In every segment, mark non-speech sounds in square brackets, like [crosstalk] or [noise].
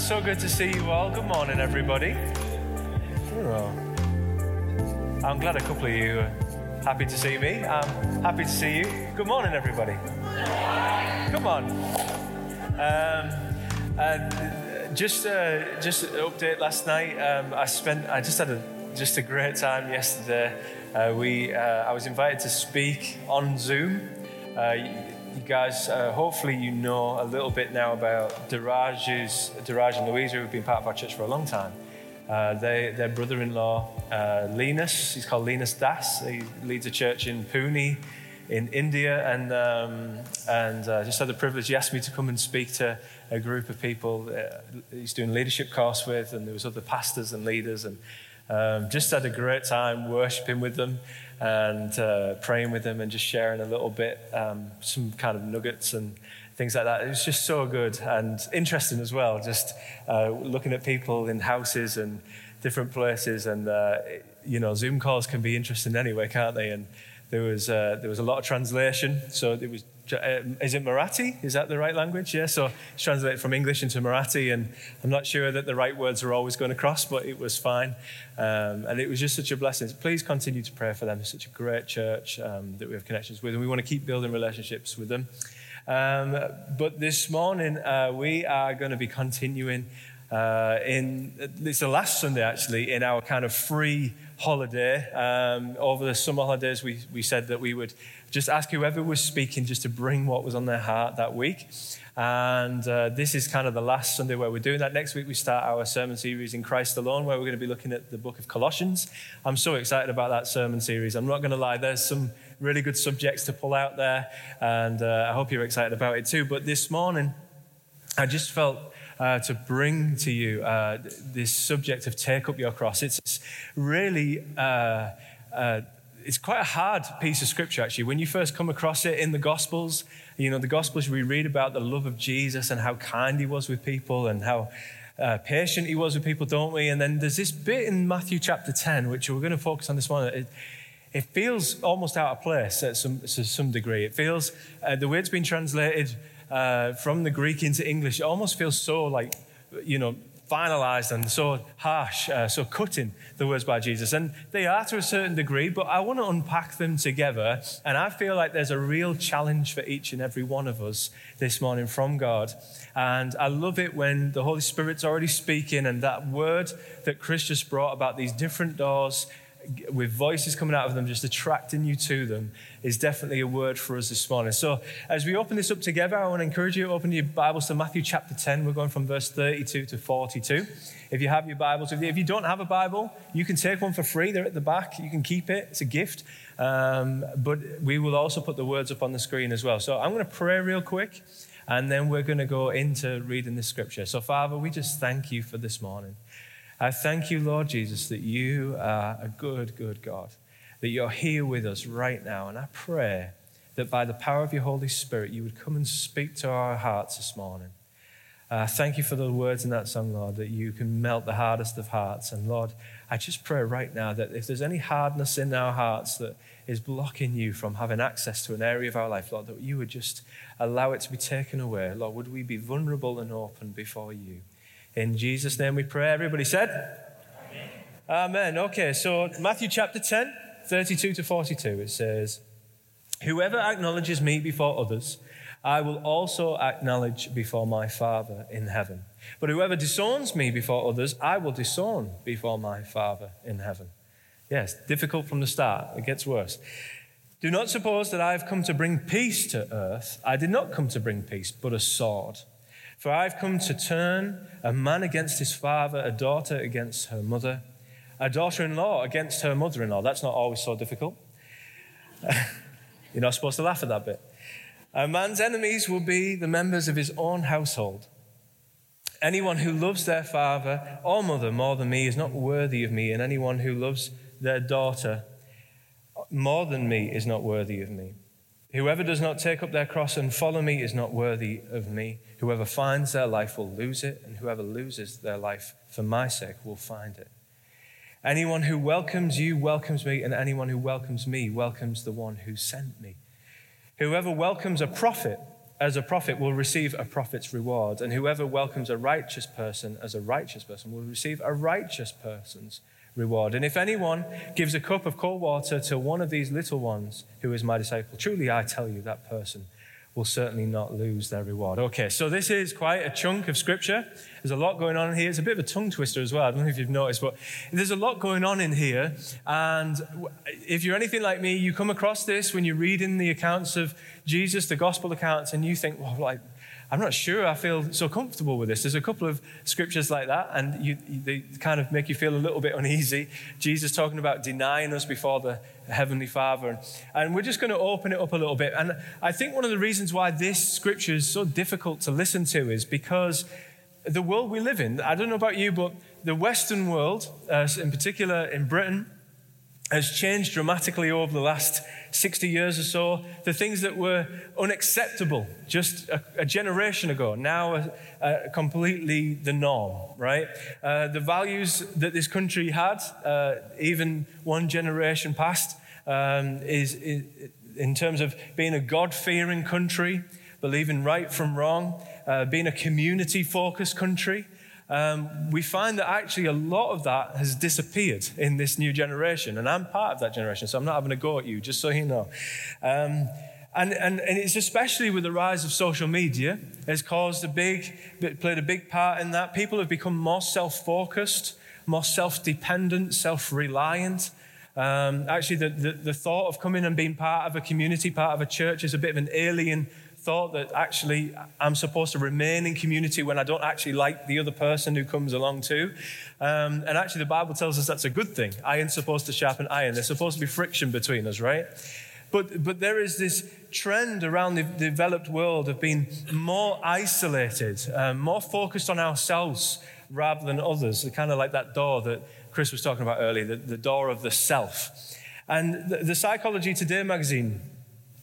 Uh, so good to see you all. Good morning, everybody. I'm glad a couple of you are happy to see me. I'm happy to see you. Good morning, everybody. Come on. Um, and just, uh, just an update. Last night, um, I spent. I just had a just a great time yesterday. Uh, we, uh, I was invited to speak on Zoom. You guys, uh, hopefully, you know a little bit now about Dirage's, Dirage and Louisa, who've been part of our church for a long time. Uh, they, their brother in law, uh, Linus, he's called Linus Das. He leads a church in Pune in India, and, um, and uh, just had the privilege. He asked me to come and speak to a group of people he's doing leadership course with, and there was other pastors and leaders, and um, just had a great time worshiping with them and uh, praying with them and just sharing a little bit, um, some kind of nuggets and things like that. It was just so good and interesting as well, just uh, looking at people in houses and different places. And, uh, you know, Zoom calls can be interesting anyway, can't they? And there was, uh, there was a lot of translation. So it was is it Marathi? Is that the right language? Yeah, so it's translated from English into Marathi, and I'm not sure that the right words are always going across, but it was fine. Um, and it was just such a blessing. Please continue to pray for them. It's such a great church um, that we have connections with, and we want to keep building relationships with them. Um, but this morning, uh, we are going to be continuing uh, in, it's the last Sunday actually, in our kind of free holiday. Um, over the summer holidays, we, we said that we would just ask whoever was speaking just to bring what was on their heart that week. And uh, this is kind of the last Sunday where we're doing that. Next week, we start our sermon series in Christ alone, where we're going to be looking at the book of Colossians. I'm so excited about that sermon series. I'm not going to lie, there's some really good subjects to pull out there, and uh, I hope you're excited about it too. But this morning, I just felt uh, to bring to you uh, this subject of take up your cross. It's really uh, uh it's quite a hard piece of scripture, actually. When you first come across it in the Gospels, you know, the Gospels, we read about the love of Jesus and how kind he was with people and how uh, patient he was with people, don't we? And then there's this bit in Matthew chapter 10, which we're going to focus on this morning. It, it feels almost out of place at some, to some degree. It feels, uh, the way it's been translated uh, from the Greek into English, it almost feels so like, you know, finalized and so harsh, uh, so cutting the words by Jesus. And they are to a certain degree, but I want to unpack them together. And I feel like there's a real challenge for each and every one of us this morning from God. And I love it when the Holy Spirit's already speaking and that word that Chris just brought about these different doors with voices coming out of them, just attracting you to them, is definitely a word for us this morning. So, as we open this up together, I want to encourage you to open your Bibles to Matthew chapter 10. We're going from verse 32 to 42. If you have your Bibles if you don't have a Bible, you can take one for free. They're at the back. You can keep it, it's a gift. Um, but we will also put the words up on the screen as well. So, I'm going to pray real quick. And then we're going to go into reading the scripture. So, Father, we just thank you for this morning. I thank you, Lord Jesus, that you are a good, good God, that you're here with us right now. And I pray that by the power of your Holy Spirit, you would come and speak to our hearts this morning. Uh, thank you for the words in that song, Lord, that you can melt the hardest of hearts. And Lord, I just pray right now that if there's any hardness in our hearts that is blocking you from having access to an area of our life, Lord, that you would just allow it to be taken away. Lord, would we be vulnerable and open before you? In Jesus' name we pray. Everybody said? Amen. Amen. Okay, so Matthew chapter 10, 32 to 42, it says, Whoever acknowledges me before others, I will also acknowledge before my Father in heaven. But whoever disowns me before others, I will disown before my Father in heaven. Yes, difficult from the start. It gets worse. Do not suppose that I have come to bring peace to earth. I did not come to bring peace, but a sword. For I've come to turn a man against his father, a daughter against her mother, a daughter in law against her mother in law. That's not always so difficult. [laughs] You're not supposed to laugh at that bit. A man's enemies will be the members of his own household. Anyone who loves their father or mother more than me is not worthy of me, and anyone who loves their daughter more than me is not worthy of me. Whoever does not take up their cross and follow me is not worthy of me. Whoever finds their life will lose it, and whoever loses their life for my sake will find it. Anyone who welcomes you welcomes me, and anyone who welcomes me welcomes the one who sent me. Whoever welcomes a prophet as a prophet will receive a prophet's reward, and whoever welcomes a righteous person as a righteous person will receive a righteous person's reward. And if anyone gives a cup of cold water to one of these little ones who is my disciple, truly I tell you, that person will certainly not lose their reward. Okay, so this is quite a chunk of scripture. There's a lot going on here. It's a bit of a tongue twister as well. I don't know if you've noticed, but there's a lot going on in here. And if you're anything like me, you come across this when you're reading the accounts of Jesus, the gospel accounts, and you think, well, like, I'm not sure I feel so comfortable with this. There's a couple of scriptures like that, and you, they kind of make you feel a little bit uneasy. Jesus talking about denying us before the Heavenly Father. And we're just going to open it up a little bit. And I think one of the reasons why this scripture is so difficult to listen to is because the world we live in, I don't know about you, but the Western world, uh, in particular in Britain, has changed dramatically over the last 60 years or so. The things that were unacceptable just a, a generation ago now are, are, completely the norm, right? Uh, the values that this country had, uh, even one generation past, um, is, is, in terms of being a God fearing country, believing right from wrong, uh, being a community focused country um, we find that actually a lot of that has disappeared in this new generation. And I'm part of that generation, so I'm not having a go at you, just so you know. Um, and, and, and it's especially with the rise of social media has caused a big, played a big part in that. People have become more self focused, more self dependent, self reliant. Um, actually, the, the, the, thought of coming and being part of a community, part of a church, is a bit of an alien thought that actually I'm supposed to remain in community when I don't actually like the other person who comes along too. Um, and actually, the Bible tells us that's a good thing. Iron's supposed to sharpen iron. There's supposed to be friction between us, right? But, but there is this trend around the developed world of being more isolated, um, more focused on ourselves rather than others. Kind of like that door that Chris was talking about earlier, the, the door of the self. And the, the Psychology Today magazine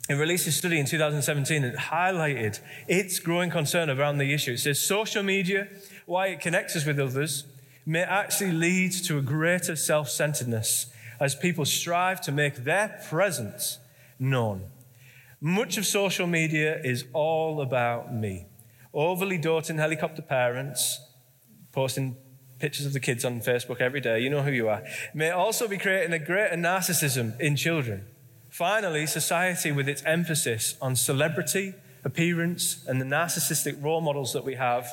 it released a study in 2017 that highlighted its growing concern around the issue. It says social media, why it connects us with others, may actually lead to a greater self centeredness as people strive to make their presence known. Much of social media is all about me. Overly doting helicopter parents posting pictures of the kids on Facebook every day, you know who you are, may also be creating a greater narcissism in children. Finally, society, with its emphasis on celebrity, appearance, and the narcissistic role models that we have,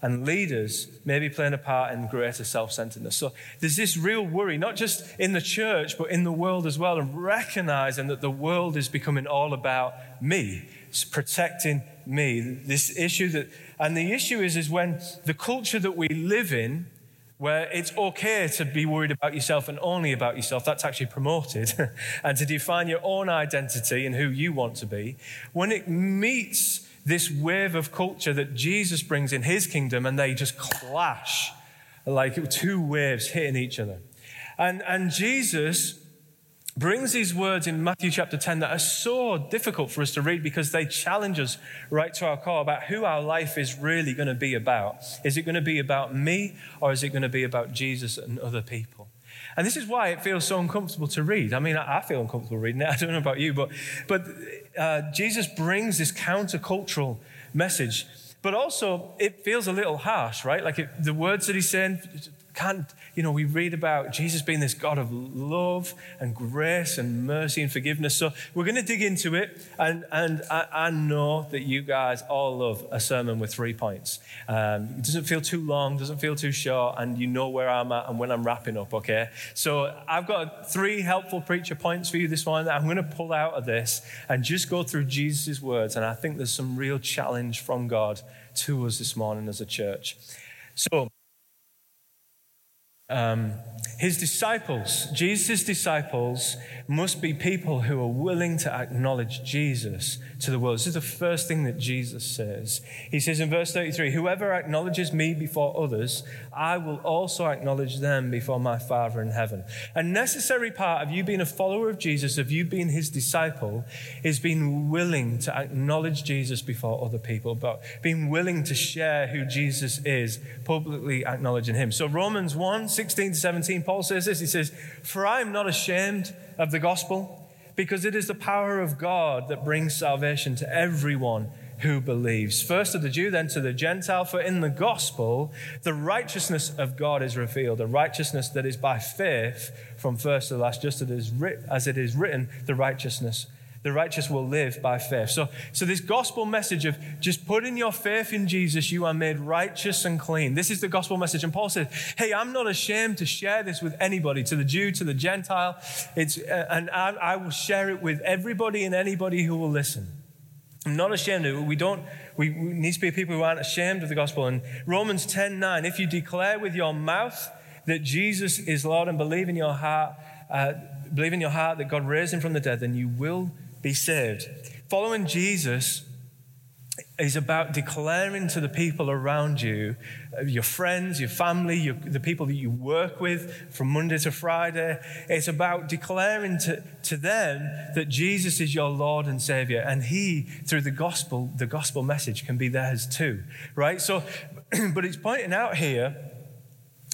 and leaders may be playing a part in greater self centeredness. So there's this real worry, not just in the church, but in the world as well, and recognizing that the world is becoming all about me. It's protecting me. This issue that, and the issue is, is when the culture that we live in where it's okay to be worried about yourself and only about yourself. That's actually promoted. [laughs] and to define your own identity and who you want to be. When it meets this wave of culture that Jesus brings in his kingdom and they just clash like two waves hitting each other. And, and Jesus brings these words in Matthew chapter 10 that are so difficult for us to read because they challenge us right to our core about who our life is really going to be about. Is it going to be about me or is it going to be about Jesus and other people? And this is why it feels so uncomfortable to read. I mean, I feel uncomfortable reading it. [laughs] I don't know about you, but, but uh, Jesus brings this countercultural message. But also, it feels a little harsh, right? Like it, the words that he's saying can't, you know, we read about Jesus being this God of love and grace and mercy and forgiveness. So we're going to dig into it. And, and I, I know that you guys all love a sermon with three points. Um, it doesn't feel too long, doesn't feel too short, and you know where I'm at and when I'm wrapping up, okay? So I've got three helpful preacher points for you this morning that I'm going to pull out of this and just go through Jesus' words. And I think there's some real challenge from God to us this morning as a church. So, um, his disciples, Jesus' disciples, must be people who are willing to acknowledge Jesus to the world. This is the first thing that Jesus says. He says in verse 33 Whoever acknowledges me before others, I will also acknowledge them before my Father in heaven. A necessary part of you being a follower of Jesus, of you being his disciple, is being willing to acknowledge Jesus before other people, but being willing to share who Jesus is, publicly acknowledging him. So, Romans 1 16 to 17, Paul says this He says, For I am not ashamed of the gospel, because it is the power of God that brings salvation to everyone who believes. First to the Jew, then to the Gentile. For in the gospel, the righteousness of God is revealed, a righteousness that is by faith from first to last, just as it is written, the righteousness the righteous will live by faith. So, so this gospel message of just putting your faith in Jesus, you are made righteous and clean. This is the gospel message. And Paul says, Hey, I'm not ashamed to share this with anybody, to the Jew, to the Gentile. It's, uh, and I, I will share it with everybody and anybody who will listen. I'm not ashamed of it. We don't, we, we need to be people who aren't ashamed of the gospel. And Romans 10 9, if you declare with your mouth that Jesus is Lord and believe in your heart, uh, believe in your heart that God raised him from the dead, then you will be saved. Following Jesus is about declaring to the people around you, uh, your friends, your family, your, the people that you work with from Monday to Friday. It's about declaring to, to them that Jesus is your Lord and Savior, and He, through the gospel, the gospel message can be theirs too, right? So, [clears throat] but it's pointing out here,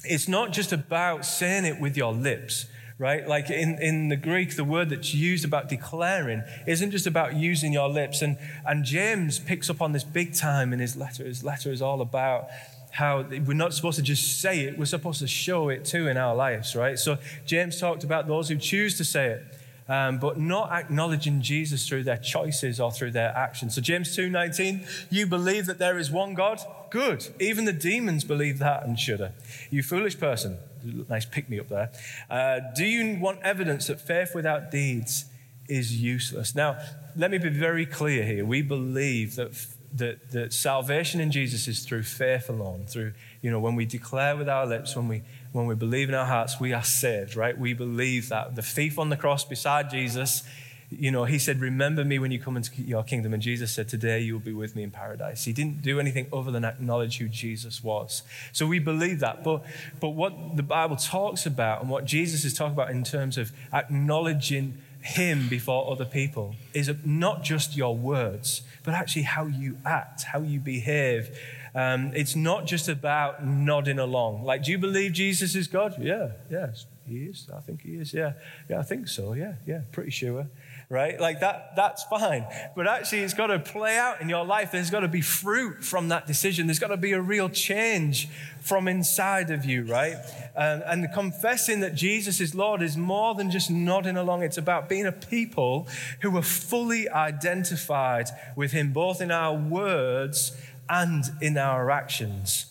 it's not just about saying it with your lips right? Like in, in the Greek, the word that's used about declaring isn't just about using your lips. And, and James picks up on this big time in his letter. His letter is all about how we're not supposed to just say it, we're supposed to show it too in our lives, right? So James talked about those who choose to say it. Um, but not acknowledging Jesus through their choices or through their actions. So James 2:19, you believe that there is one God? Good. Even the demons believe that and shudder. You foolish person nice pick me up there. Uh, do you want evidence that faith without deeds is useless? Now, let me be very clear here. We believe that, that, that salvation in Jesus is through faith alone, through, you know, when we declare with our lips, when we, when we believe in our hearts, we are saved, right? We believe that. The thief on the cross beside Jesus you know, he said, Remember me when you come into your kingdom. And Jesus said, Today you will be with me in paradise. He didn't do anything other than acknowledge who Jesus was. So we believe that. But, but what the Bible talks about and what Jesus is talking about in terms of acknowledging him before other people is not just your words, but actually how you act, how you behave. Um, it's not just about nodding along. Like, do you believe Jesus is God? Yeah, yes, he is. I think he is. Yeah, yeah, I think so. Yeah, yeah, pretty sure right? Like that, that's fine. But actually, it's got to play out in your life. There's got to be fruit from that decision. There's got to be a real change from inside of you, right? And, and confessing that Jesus is Lord is more than just nodding along. It's about being a people who are fully identified with Him, both in our words and in our actions.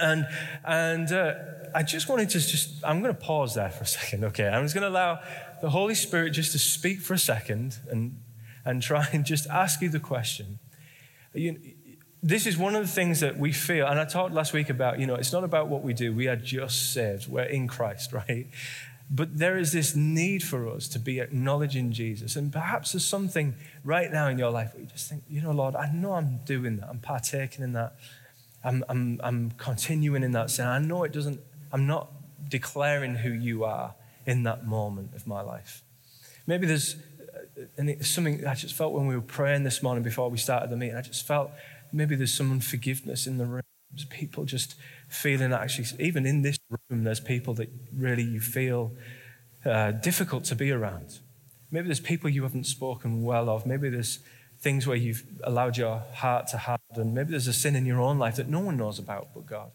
And, and uh, I just wanted to just, I'm going to pause there for a second, okay? I'm just going to allow the Holy Spirit just to speak for a second and, and try and just ask you the question. You, this is one of the things that we feel, and I talked last week about, you know, it's not about what we do. We are just saved. We're in Christ, [laughs] right? But there is this need for us to be acknowledging Jesus. And perhaps there's something right now in your life where you just think, you know, Lord, I know I'm doing that. I'm partaking in that. I'm, I'm, I'm continuing in that sin. I know it doesn't, I'm not declaring who you are in that moment of my life. Maybe there's uh, and something I just felt when we were praying this morning before we started the meeting. I just felt maybe there's some unforgiveness in the room. There's people just feeling actually, even in this room, there's people that really you feel uh, difficult to be around. Maybe there's people you haven't spoken well of. Maybe there's things where you've allowed your heart to harden. Maybe there's a sin in your own life that no one knows about but God.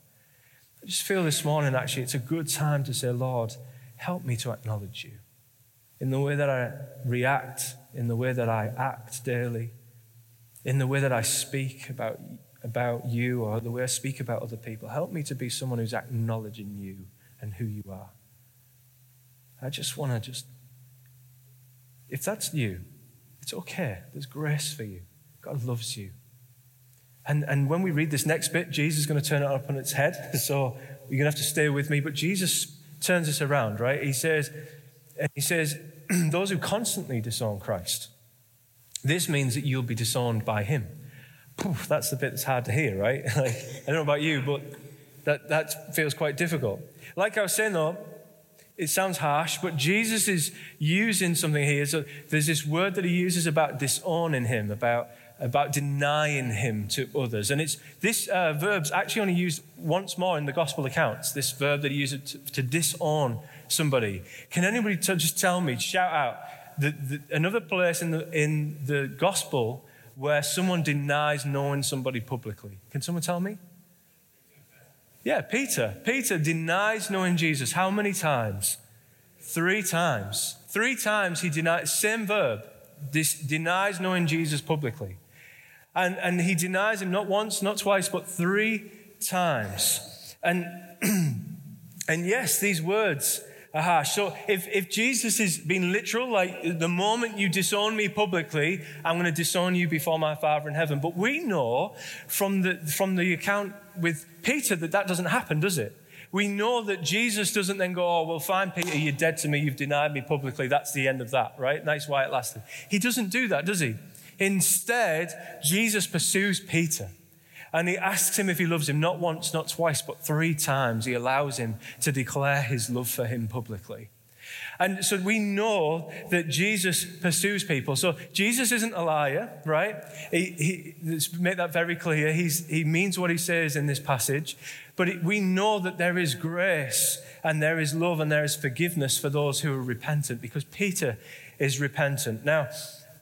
I just feel this morning actually it's a good time to say, Lord, help me to acknowledge you in the way that I react, in the way that I act daily, in the way that I speak about, about you or the way I speak about other people. Help me to be someone who's acknowledging you and who you are. I just want to just, if that's you, it's okay. There's grace for you. God loves you. And, and when we read this next bit, Jesus is going to turn it up on its head. [laughs] So you're going to have to stay with me. But Jesus turns this around, right? He says, he says, [clears throat] those who constantly disown Christ, this means that you'll be disowned by him. Poof, that's the bit that's hard to hear, right? [laughs] like, I don't know about you, but that, that feels quite difficult. Like I was saying though, it sounds harsh, but Jesus is using something here. So there's this word that he uses about disowning him, about about denying him to others. And it's this uh, verb's actually only used once more in the gospel accounts, this verb that he uses to, to disown somebody. Can anybody t- just tell me, shout out, that another place in the, in the gospel where someone denies knowing somebody publicly? Can someone tell me? Yeah, Peter. Peter denies knowing Jesus. How many times? Three times. Three times he denies, same verb, this denies knowing Jesus publicly. And, and he denies him not once, not twice, but three times. And, [clears throat] and yes, these words are harsh. So if, if Jesus is being literal, like the moment you disown me publicly, I'm going to disown you before my Father in heaven. But we know from the, from the account with Peter that that doesn't happen, does it? We know that Jesus doesn't then go, Oh, well, fine, Peter, you're dead to me. You've denied me publicly. That's the end of that, right? That's why it lasted. He doesn't do that, does he? Instead, Jesus pursues Peter. And he asks him if he loves him, not once, not twice, but three times. He allows him to declare his love for him publicly. And so we know that Jesus pursues people. So Jesus isn't a liar, right? He, he, let's make that very clear. He's, he means what he says in this passage. But it, we know that there is grace and there is love and there is forgiveness for those who are repentant because Peter is repentant. Now,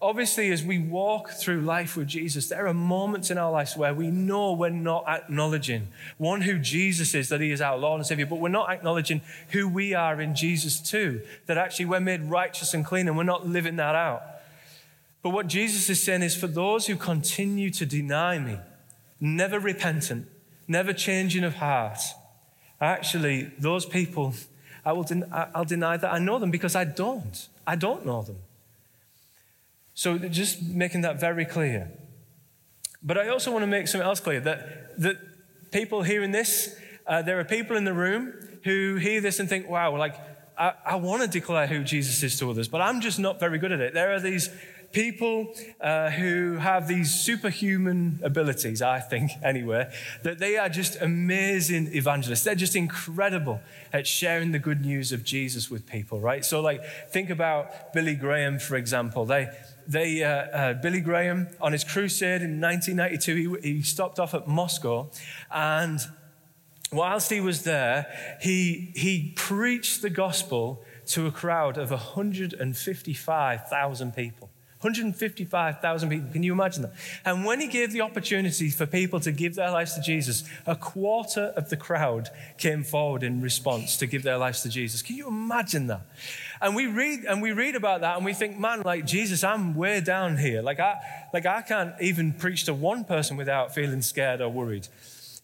obviously, as we walk through life with Jesus, there are moments in our lives where we know we're not acknowledging one, who Jesus is, that he is our Lord and Savior, but we're not acknowledging who we are in Jesus too, that actually we're made righteous and clean and we're not living that out. But what Jesus is saying is for those who continue to deny me, never repentant, never changing of heart, actually, those people, I will den- I'll deny that I know them because I don't. I don't know them. So just making that very clear. But I also want to make something else clear that, that people hearing this, uh, there are people in the room who hear this and think, wow, like, I, I want to declare who Jesus is to others, but I'm just not very good at it. There are these people uh, who have these superhuman abilities, I think, [laughs] anyway, that they are just amazing evangelists. They're just incredible at sharing the good news of Jesus with people, right? So, like, think about Billy Graham, for example. They, they, uh, uh, Billy Graham, on his crusade in 1992, he, he stopped off at Moscow and whilst he was there, he, he preached the gospel to a crowd of 155,000 people. 155,000 people. Can you imagine that? And when he gave the opportunity for people to give their lives to Jesus, a quarter of the crowd came forward in response to give their lives to Jesus. Can you imagine that? And we read and we read about that and we think, man, like Jesus, I'm way down here. Like I like I can't even preach to one person without feeling scared or worried.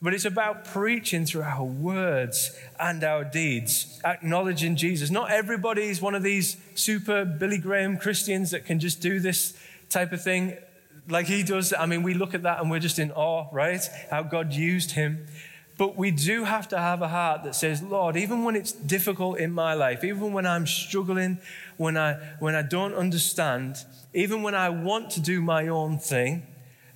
But it's about preaching through our words and our deeds, acknowledging Jesus. Not everybody is one of these super Billy Graham Christians that can just do this type of thing like he does. I mean, we look at that and we're just in awe, right? How God used him. But we do have to have a heart that says, Lord, even when it's difficult in my life, even when I'm struggling, when I, when I don't understand, even when I want to do my own thing,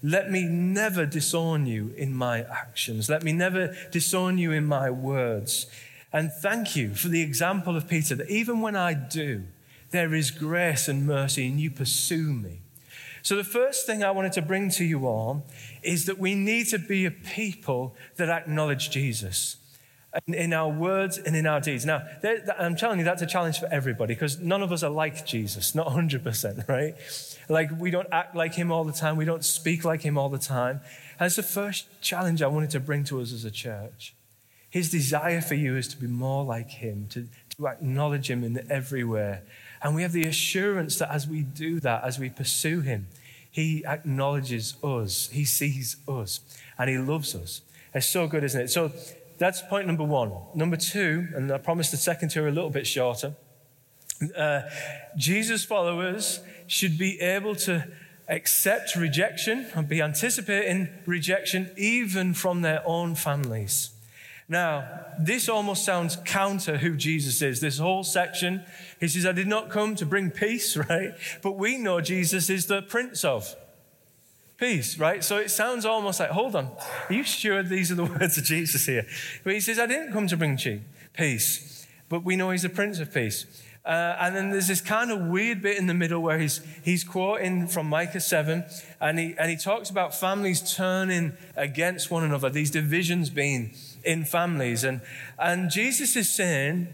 let me never disown you in my actions. Let me never disown you in my words. And thank you for the example of Peter that even when I do, there is grace and mercy and you pursue me. So, the first thing I wanted to bring to you all is that we need to be a people that acknowledge Jesus in our words and in our deeds. Now, I'm telling you, that's a challenge for everybody because none of us are like Jesus, not 100%, [laughs] right? Like, we don't act like him all the time, we don't speak like him all the time. It's the first challenge I wanted to bring to us as a church. His desire for you is to be more like him, to, to acknowledge him in every way. And we have the assurance that as we do that, as we pursue him, he acknowledges us, he sees us, and he loves us. It's so good, isn't it? So, that's point number one. Number two, and I promised the second two are a little bit shorter. Uh, Jesus' followers should be able to accept rejection and be anticipating rejection even from their own families. Now, this almost sounds counter who Jesus is. This whole section, he says, I did not come to bring peace, [laughs] right? But we know Jesus is the Prince of peace, right? So it sounds almost like, hold on, are you sure these are the [laughs] words of Jesus here? But he says, I didn't come to bring peace, but we know he's the Prince of Peace. Uh, and then there's this kind of weird bit in the middle where he's, he's quoting from Micah 7, and he, and he talks about families turning against one another, these divisions being in families. And, and Jesus is saying,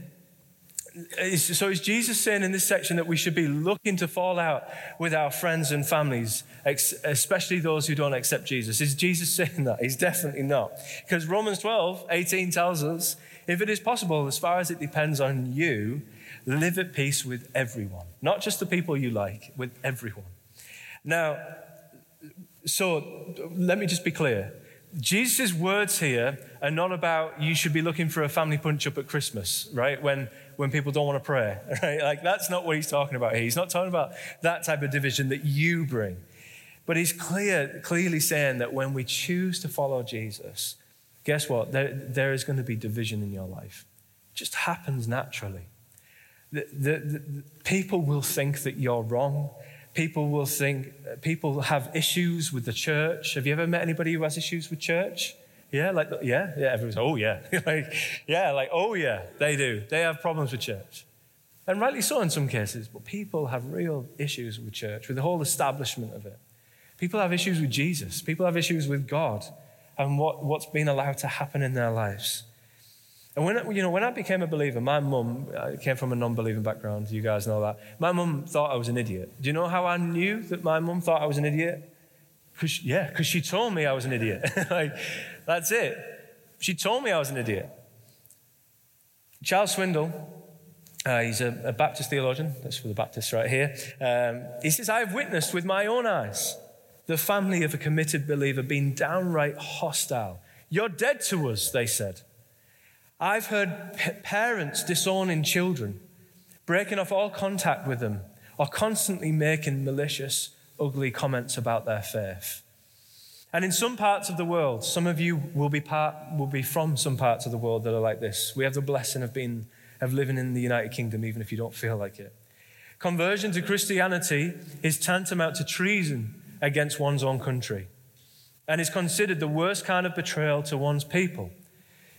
is, so is Jesus saying in this section that we should be looking to fall out with our friends and families, especially those who don't accept Jesus? Is Jesus [laughs] saying that? He's definitely not. Because Romans 12, 18 tells us, if it is possible, as far as it depends on you, live at peace with everyone. Not just the people you like, with everyone. Now, so let me just be clear. Jesus' words here are not about you should be looking for a family punch up at Christmas, right? When, when people don't want to pray, [laughs] right? Like that's not what he's talking about here. He's not talking about that type of division that you bring. But he's clear, clearly saying that when we choose to follow Jesus, guess what? There, there is going to be division in your life. It just happens naturally. The, the, the, people will think that you're wrong. People will think, people have issues with the church. Have you ever met anybody who has issues with church? Yeah, like, yeah, yeah, everyone's, oh, yeah. [laughs] like, yeah, like, oh, yeah, they do. They have problems with church. And rightly so in some cases, but people have real issues with church, with the whole establishment of it. People have issues with Jesus. People have issues with God and what, what's been allowed to happen in their lives. And when, you know, when I became a believer, my mum, came from a non believing background, you guys know that. My mum thought I was an idiot. Do you know how I knew that my mum thought I was an idiot? Cause, yeah, because she told me I was an idiot. [laughs] like, that's it. She told me I was an idiot. Charles Swindoll, uh, he's a, a, Baptist theologian, that's for the Baptists right here. Um, he says, I have witnessed with my own eyes the family of a committed believer being downright hostile. You're dead to us, they said. I've heard p- parents disowning children, breaking off all contact with them, or constantly making malicious, ugly comments about their faith. And in some parts of the world, some of you will be, part, will be from some parts of the world that are like this. We have the blessing of, being, of living in the United Kingdom, even if you don't feel like it. Conversion to Christianity is tantamount to treason against one's own country and is considered the worst kind of betrayal to one's people.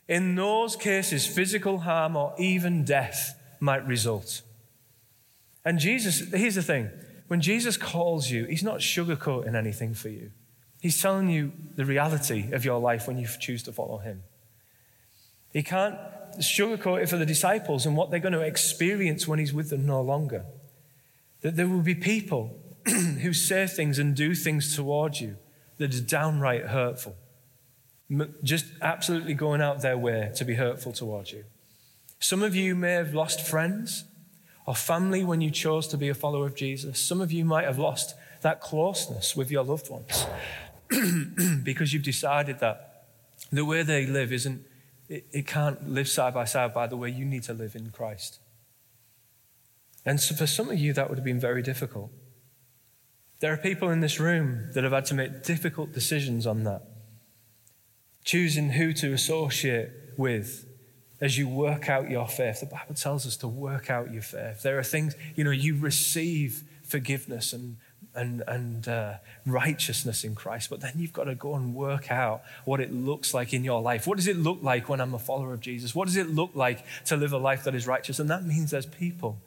In those cases, physical harm or even death might result. And Jesus, here's the thing when Jesus calls you, he's not sugarcoating anything for you. He's telling you the reality of your life when you choose to follow him. He can't sugarcoat it for the disciples and what they're going to experience when he's with them no longer. That there will be people [clears throat] who say things and do things towards you that are downright hurtful just absolutely going out their way to be hurtful towards you. Some of you may have lost friends or family when you chose to be a follower of Jesus. Some of you might have lost that closeness with your loved ones [clears throat] because you've decided that the way they live isn't, it, it can't live side by side by the way you need to live in Christ. And so for some of you, that would have been very difficult. There are people in this room that have had to make difficult decisions on that choosing who to associate with as you work out your faith. The Bible tells us to work out your faith. There are things, you know, you receive forgiveness and, and, and uh, righteousness in Christ, but then you've got to go and work out what it looks like in your life. What does it look like when I'm a follower of Jesus? What does it look like to live a life that is righteous? And that means there's people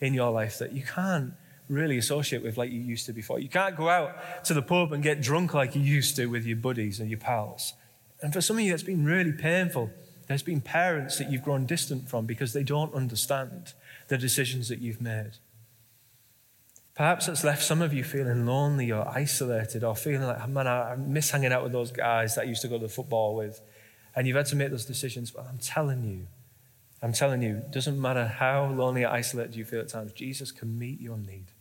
in your life that you can't really associate with like you used to before. You can't go out to the pub and get drunk like you used to with your buddies and your pals. And for some of you, that's been really painful. There's been parents that you've grown distant from because they don't understand the decisions that you've made. Perhaps it's left some of you feeling lonely or isolated or feeling like, man, I miss hanging out with those guys that I used to go to the football with. And you've had to make those decisions. But I'm telling you, I'm telling you, it doesn't matter how lonely or isolated you feel at times, Jesus can meet your need.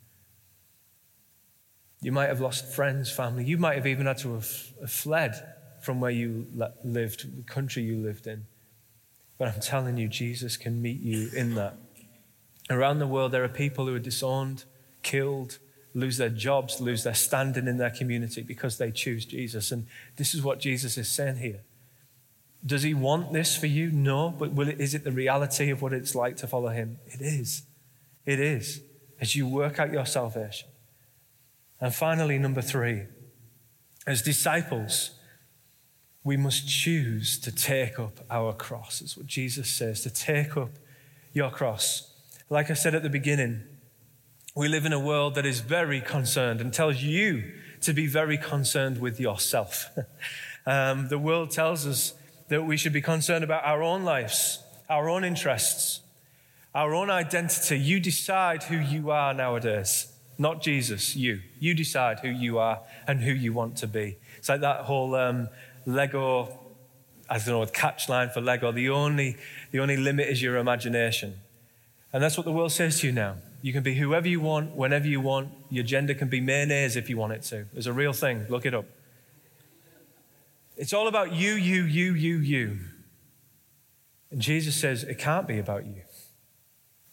You might have lost friends, family. You might have even had to have fled from where you lived, the country you lived in. But I'm telling you, Jesus can meet you in that. Around the world, there are people who are disowned, killed, lose their jobs, lose their standing in their community because they choose Jesus. And this is what Jesus is saying here. Does he want this for you? No. But will it, is it the reality of what it's like to follow him? It is. It is. As you work out your salvation. And finally, number three, as disciples, we must choose to take up our cross. It's what Jesus says to take up your cross. Like I said at the beginning, we live in a world that is very concerned and tells you to be very concerned with yourself. [laughs] um, the world tells us that we should be concerned about our own lives, our own interests. Our own identity. You decide who you are nowadays, not Jesus, you. You decide who you are and who you want to be. It's like that whole um, Lego, I don't know, catch line for Lego. The only, the only limit is your imagination. And that's what the world says to you now. You can be whoever you want, whenever you want. Your gender can be mayonnaise if you want it to. It's a real thing. Look it up. It's all about you, you, you, you, you. And Jesus says, it can't be about you.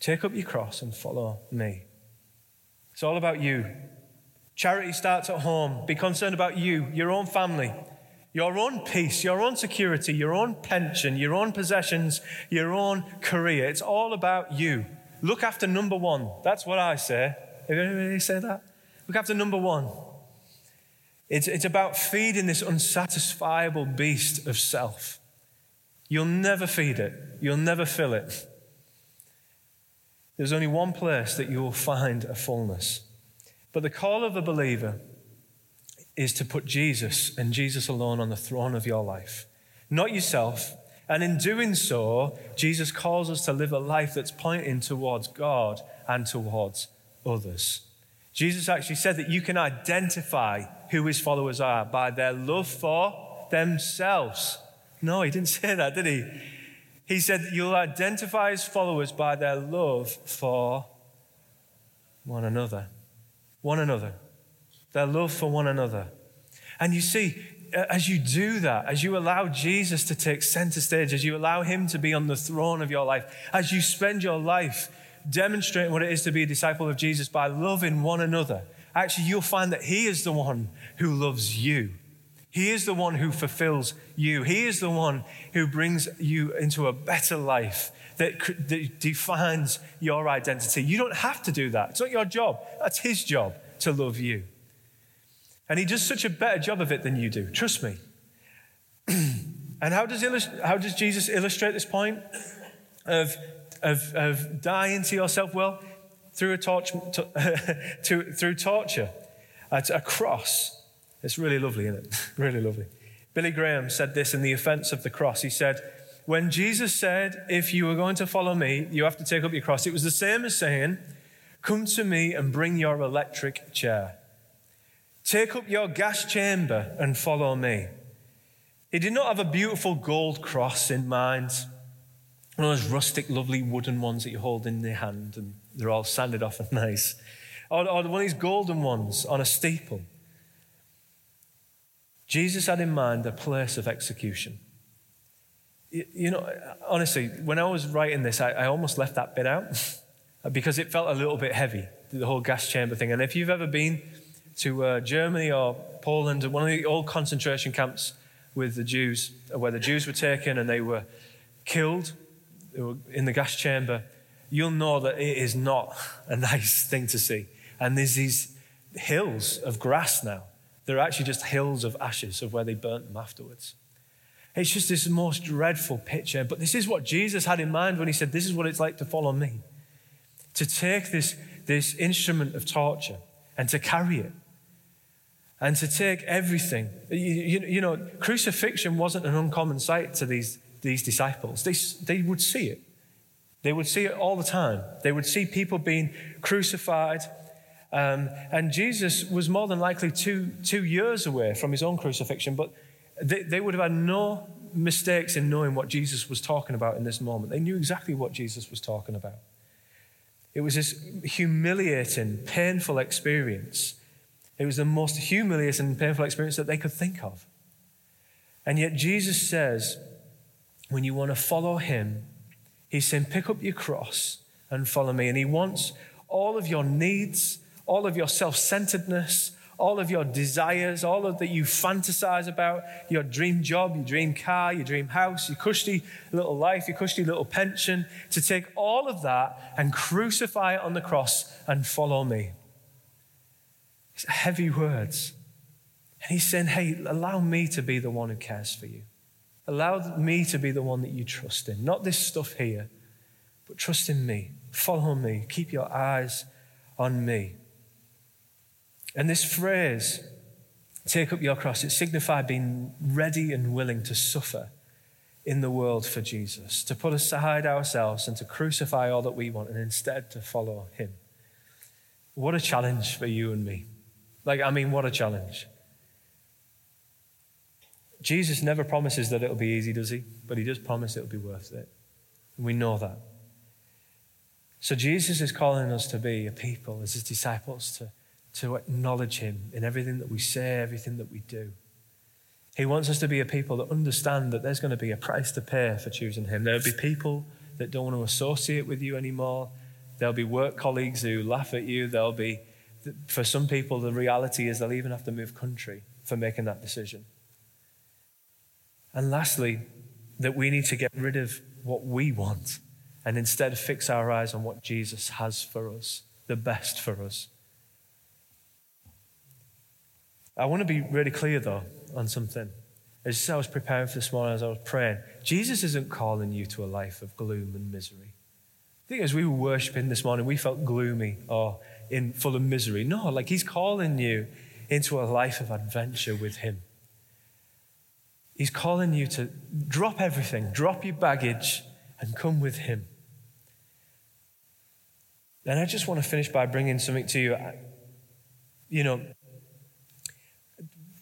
Take up your cross and follow me. It's all about you. Charity starts at home. Be concerned about you, your own family, your own peace, your own security, your own pension, your own possessions, your own career. It's all about you. Look after number one. That's what I say. Have you anybody say that? Look after number one. It's, it's about feeding this unsatisfiable beast of self. You'll never feed it, you'll never fill it. There's only one place that you will find a fullness. But the call of a believer is to put Jesus and Jesus alone on the throne of your life, not yourself. And in doing so, Jesus calls us to live a life that's pointing towards God and towards others. Jesus actually said that you can identify who his followers are by their love for themselves. No, he didn't [laughs] say that, did he? He said you'll identify his followers by their love for one another. One another. Their love for one another. And you see, as you do that, as you allow Jesus to take center stage, as you allow him to be on the throne of your life, as you spend your life demonstrating what it is to be a disciple of Jesus by loving one another, actually, you'll find that He is the one who loves you. He is the one who fulfills you. He is the one who brings you into a better life that, that defines your identity. You don't have to do that. It's not your job. That's His job to love you. And He does such a better job of it than you do. Trust me. [clears throat] and how does, how does Jesus illustrate this point of of, of dying to yourself? Well, through, a torch, to, [laughs] to, through torture, at a cross. It's really lovely, isn't it? [laughs] really lovely. Billy Graham said this in The Offense of the Cross. He said, When Jesus said, If you are going to follow me, you have to take up your cross, it was the same as saying, Come to me and bring your electric chair. Take up your gas chamber and follow me. He did not have a beautiful gold cross in mind one of those rustic, lovely wooden ones that you hold in your hand and they're all sanded off and [laughs] nice. Or, or one of these golden ones on a steeple. Jesus had in mind a place of execution. You, you know, honestly, when I was writing this, I, I almost left that bit out [laughs] because it felt a little bit heavy, the whole gas chamber thing. And if you've ever been to uh, Germany or Poland, one of the old concentration camps with the Jews, where the Jews were taken and they were killed in the gas chamber, you'll know that it is not [laughs] a nice thing to see. And there's these hills of grass now. They're actually just hills of ashes of where they burnt them afterwards. It's just this most dreadful picture. But this is what Jesus had in mind when he said, This is what it's like to follow me. To take this, this instrument of torture and to carry it. And to take everything. You, you, you know, crucifixion wasn't an uncommon sight to these these disciples. They, they would see it. They would see it all the time. They would see people being crucified. Um, and Jesus was more than likely two, two years away from his own crucifixion, but they, they would have had no mistakes in knowing what Jesus was talking about in this moment. They knew exactly what Jesus was talking about. It was this humiliating, painful experience. It was the most humiliating and painful experience that they could think of. And yet Jesus says, when you want to follow him, he's saying, pick up your cross and follow me. And he wants all of your needs, all of your self centeredness, all of your desires, all of that you fantasize about, your dream job, your dream car, your dream house, your cushy little life, your cushy little pension, to take all of that and crucify it on the cross and follow me. It's heavy words. And he's saying, hey, allow me to be the one who cares for you. Allow me to be the one that you trust in. Not this stuff here, but trust in me. Follow me. Keep your eyes on me. And this phrase, take up your cross, it signified being ready and willing to suffer, in the world for Jesus, to put aside ourselves and to crucify all that we want and instead to follow him. What a challenge for you and me. Like, I mean, what a challenge. Jesus never promises that it'll be easy, does he? But he does promise it'll be worth it. And we know that. So Jesus is calling us to be a people, as his disciples, to, to acknowledge him in everything that we say, everything that we do. He wants us to be a people that understand that there's going to be a price to pay for choosing him. There'll be people that don't want to associate with you anymore. There'll be work colleagues who laugh at you. There'll be, for some people, the reality is they'll even have to move country for making that decision. And lastly, that we need to get rid of what we want and instead fix our eyes on what Jesus has for us, the best for us. I want to be really clear, though, on something. As I was preparing for this morning, as I was praying, Jesus isn't calling you to a life of gloom and misery. I think as we were worshiping this morning, we felt gloomy or in full of misery. No, like He's calling you into a life of adventure with Him. He's calling you to drop everything, drop your baggage, and come with Him. And I just want to finish by bringing something to you. You know,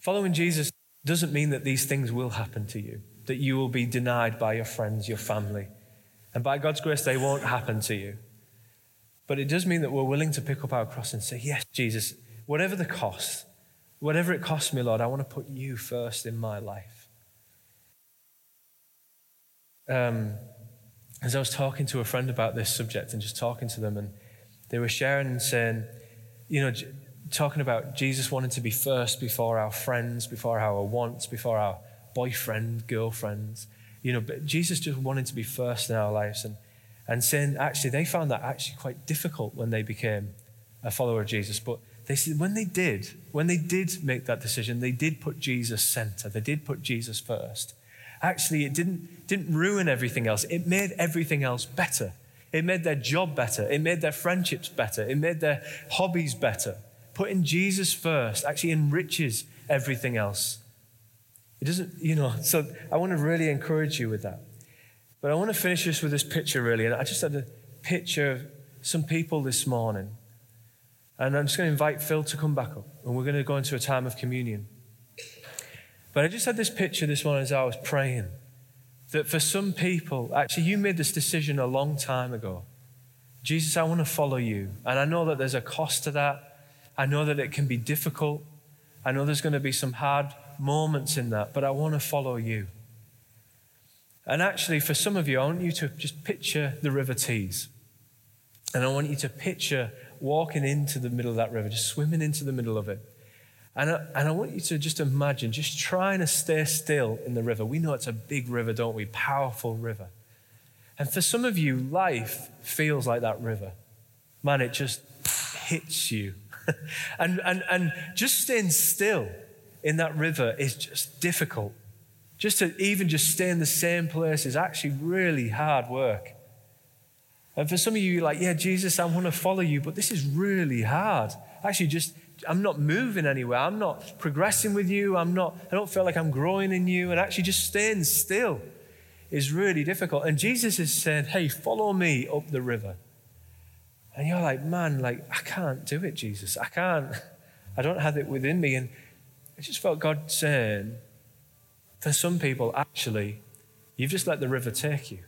following Jesus doesn't mean that these things will happen to you, that you will be denied by your friends, your family. And by God's grace, they won't happen to you. But it does mean that we're willing to pick up our cross and say, Yes, Jesus, whatever the cost, whatever it costs me, Lord, I want to put you first in my life. Um, as I was talking to a friend about this subject and just talking to them, and they were sharing and saying, you know, talking about Jesus wanting to be first before our friends, before our wants, before our boyfriend, girlfriends. You know, but Jesus just wanted to be first in our lives. And, and saying, actually, they found that actually quite difficult when they became a follower of Jesus. But they said when they did, when they did make that decision, they did put Jesus center. They did put Jesus first. Actually, it didn't, didn't ruin everything else. It made everything else better. It made their job better. It made their friendships better. It made their hobbies better. Putting Jesus first actually enriches everything else. It doesn't, you know, so I want to really encourage you with that. But I want to finish this with this picture, really. And I just had a picture of some people this morning. And I'm just going to invite Phil to come back up. And we're going to go into a time of communion. But I just had this picture this morning as I was praying that for some people, actually, you made this decision a long time ago. Jesus, I want to follow you. And I know that there's a cost to that. I know that it can be difficult. I know there's going to be some hard moments in that, but I want to follow you. And actually, for some of you, I want you to just picture the River Tees. And I want you to picture walking into the middle of that river, just swimming into the middle of it. And I, and I want you to just imagine just trying to stay still in the river. We know it's a big river, don't we? Powerful river. And for some of you, life feels like that river. Man, it just hits you. [laughs] and, and, and just staying still in that river is just difficult. Just to even just stay in the same place is actually really hard work. And for some of you, you're like, yeah, Jesus, I want to follow you, but this is really hard. Actually, just I'm not moving anywhere. I'm not progressing with you. I'm not, I don't feel like I'm growing in you. And actually just staying still is really difficult. And Jesus is saying, hey, follow me up the river. And you're like, man, like, I can't do it, Jesus. I can't. [laughs] I don't have it within me. And I just felt God saying, for some people, actually, you've just let the river take you.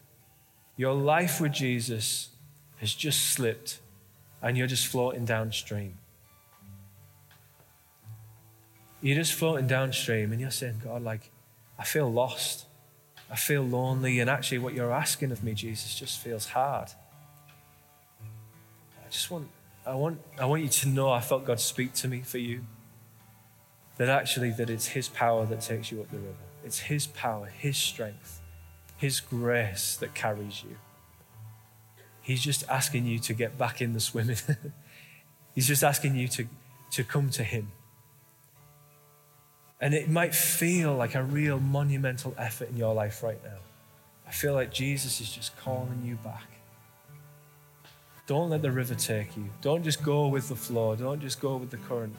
Your life with Jesus has just slipped and you're just floating downstream. You're just floating downstream and you're saying, God, like, I feel lost. I feel lonely. And actually, what you're asking of me, Jesus, just feels hard. I just want, I want, I want you to know I felt God speak to me for you. That actually, that it's His power that takes you up the river. It's His power, His strength, His grace that carries you. He's just asking you to get back in the swimming. [laughs] He's just asking you to, to come to Him. And it might feel like a real monumental effort in your life right now. I feel like Jesus is just calling you back. Don't let the river take you. Don't just go with the flow. Don't just go with the current.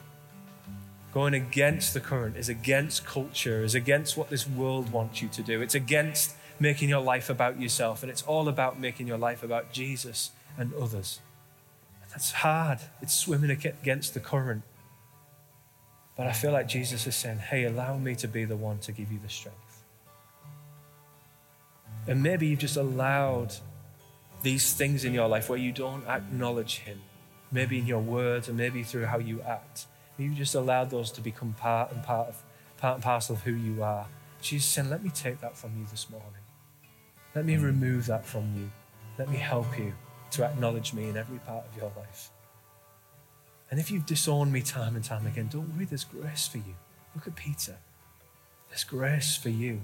Going against the current is against culture, is against what this world wants you to do. It's against making your life about yourself, and it's all about making your life about Jesus and others. And that's hard. It's swimming against the current. But I feel like Jesus is saying, hey, allow me to be the one to give you the strength. And maybe you've just allowed these things in your life where you don't acknowledge Him, maybe in your words and maybe through how you act. You just allowed those to become part and part of part and parcel of who you are. Jesus saying, Let me take that from you this morning. Let me remove that from you. Let me help you to acknowledge me in every part of your life. And if you've disowned me time and time again, don't worry, there's grace for you. Look at Peter. There's grace for you.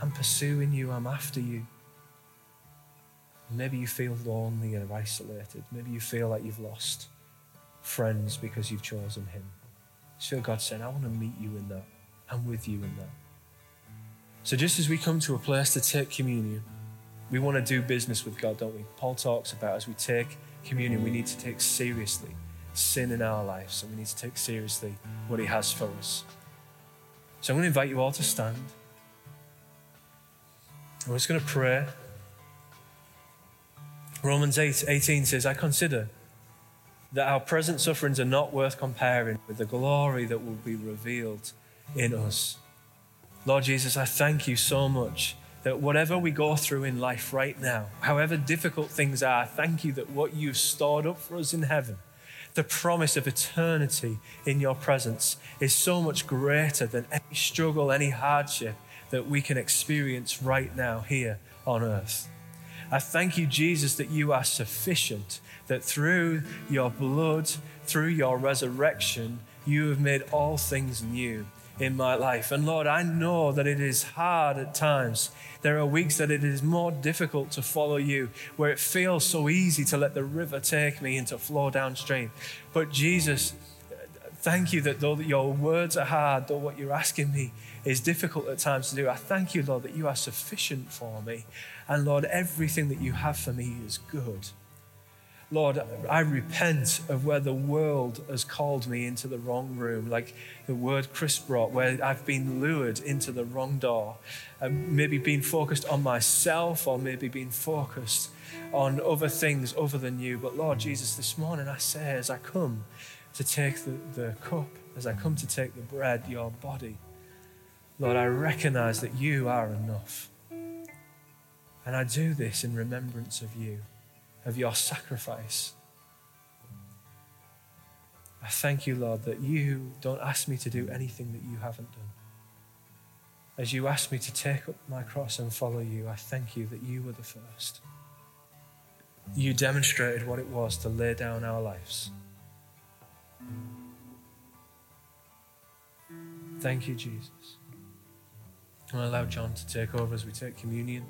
I'm pursuing you, I'm after you. Maybe you feel lonely and isolated. Maybe you feel like you've lost friends because you've chosen Him. Feel God saying, I want to meet you in that. I'm with you in that. So just as we come to a place to take communion, we want to do business with God, don't we? Paul talks about as we take communion, we need to take seriously sin in our lives, and we need to take seriously what He has for us. So I'm going to invite you all to stand. We're just going to pray. Romans 8 18 says, I consider that our present sufferings are not worth comparing with the glory that will be revealed in us. Lord Jesus, I thank you so much that whatever we go through in life right now, however difficult things are, thank you that what you've stored up for us in heaven, the promise of eternity in your presence, is so much greater than any struggle, any hardship that we can experience right now here on earth. I thank you, Jesus, that you are sufficient, that through your blood, through your resurrection, you have made all things new in my life. And Lord, I know that it is hard at times. There are weeks that it is more difficult to follow you, where it feels so easy to let the river take me and to flow downstream. But Jesus, thank you that though your words are hard, though what you're asking me is difficult at times to do, I thank you, Lord, that you are sufficient for me. And Lord, everything that you have for me is good. Lord, I repent of where the world has called me into the wrong room, like the word Chris brought, where I've been lured into the wrong door, and maybe being focused on myself or maybe being focused on other things other than you. But Lord Jesus, this morning I say, as I come to take the, the cup, as I come to take the bread, your body, Lord, I recognize that you are enough. And I do this in remembrance of you of your sacrifice. I thank you, Lord, that you don't ask me to do anything that you haven't done. As you ask me to take up my cross and follow you, I thank you that you were the first. You demonstrated what it was to lay down our lives. Thank you, Jesus. I allow John to take over as we take communion.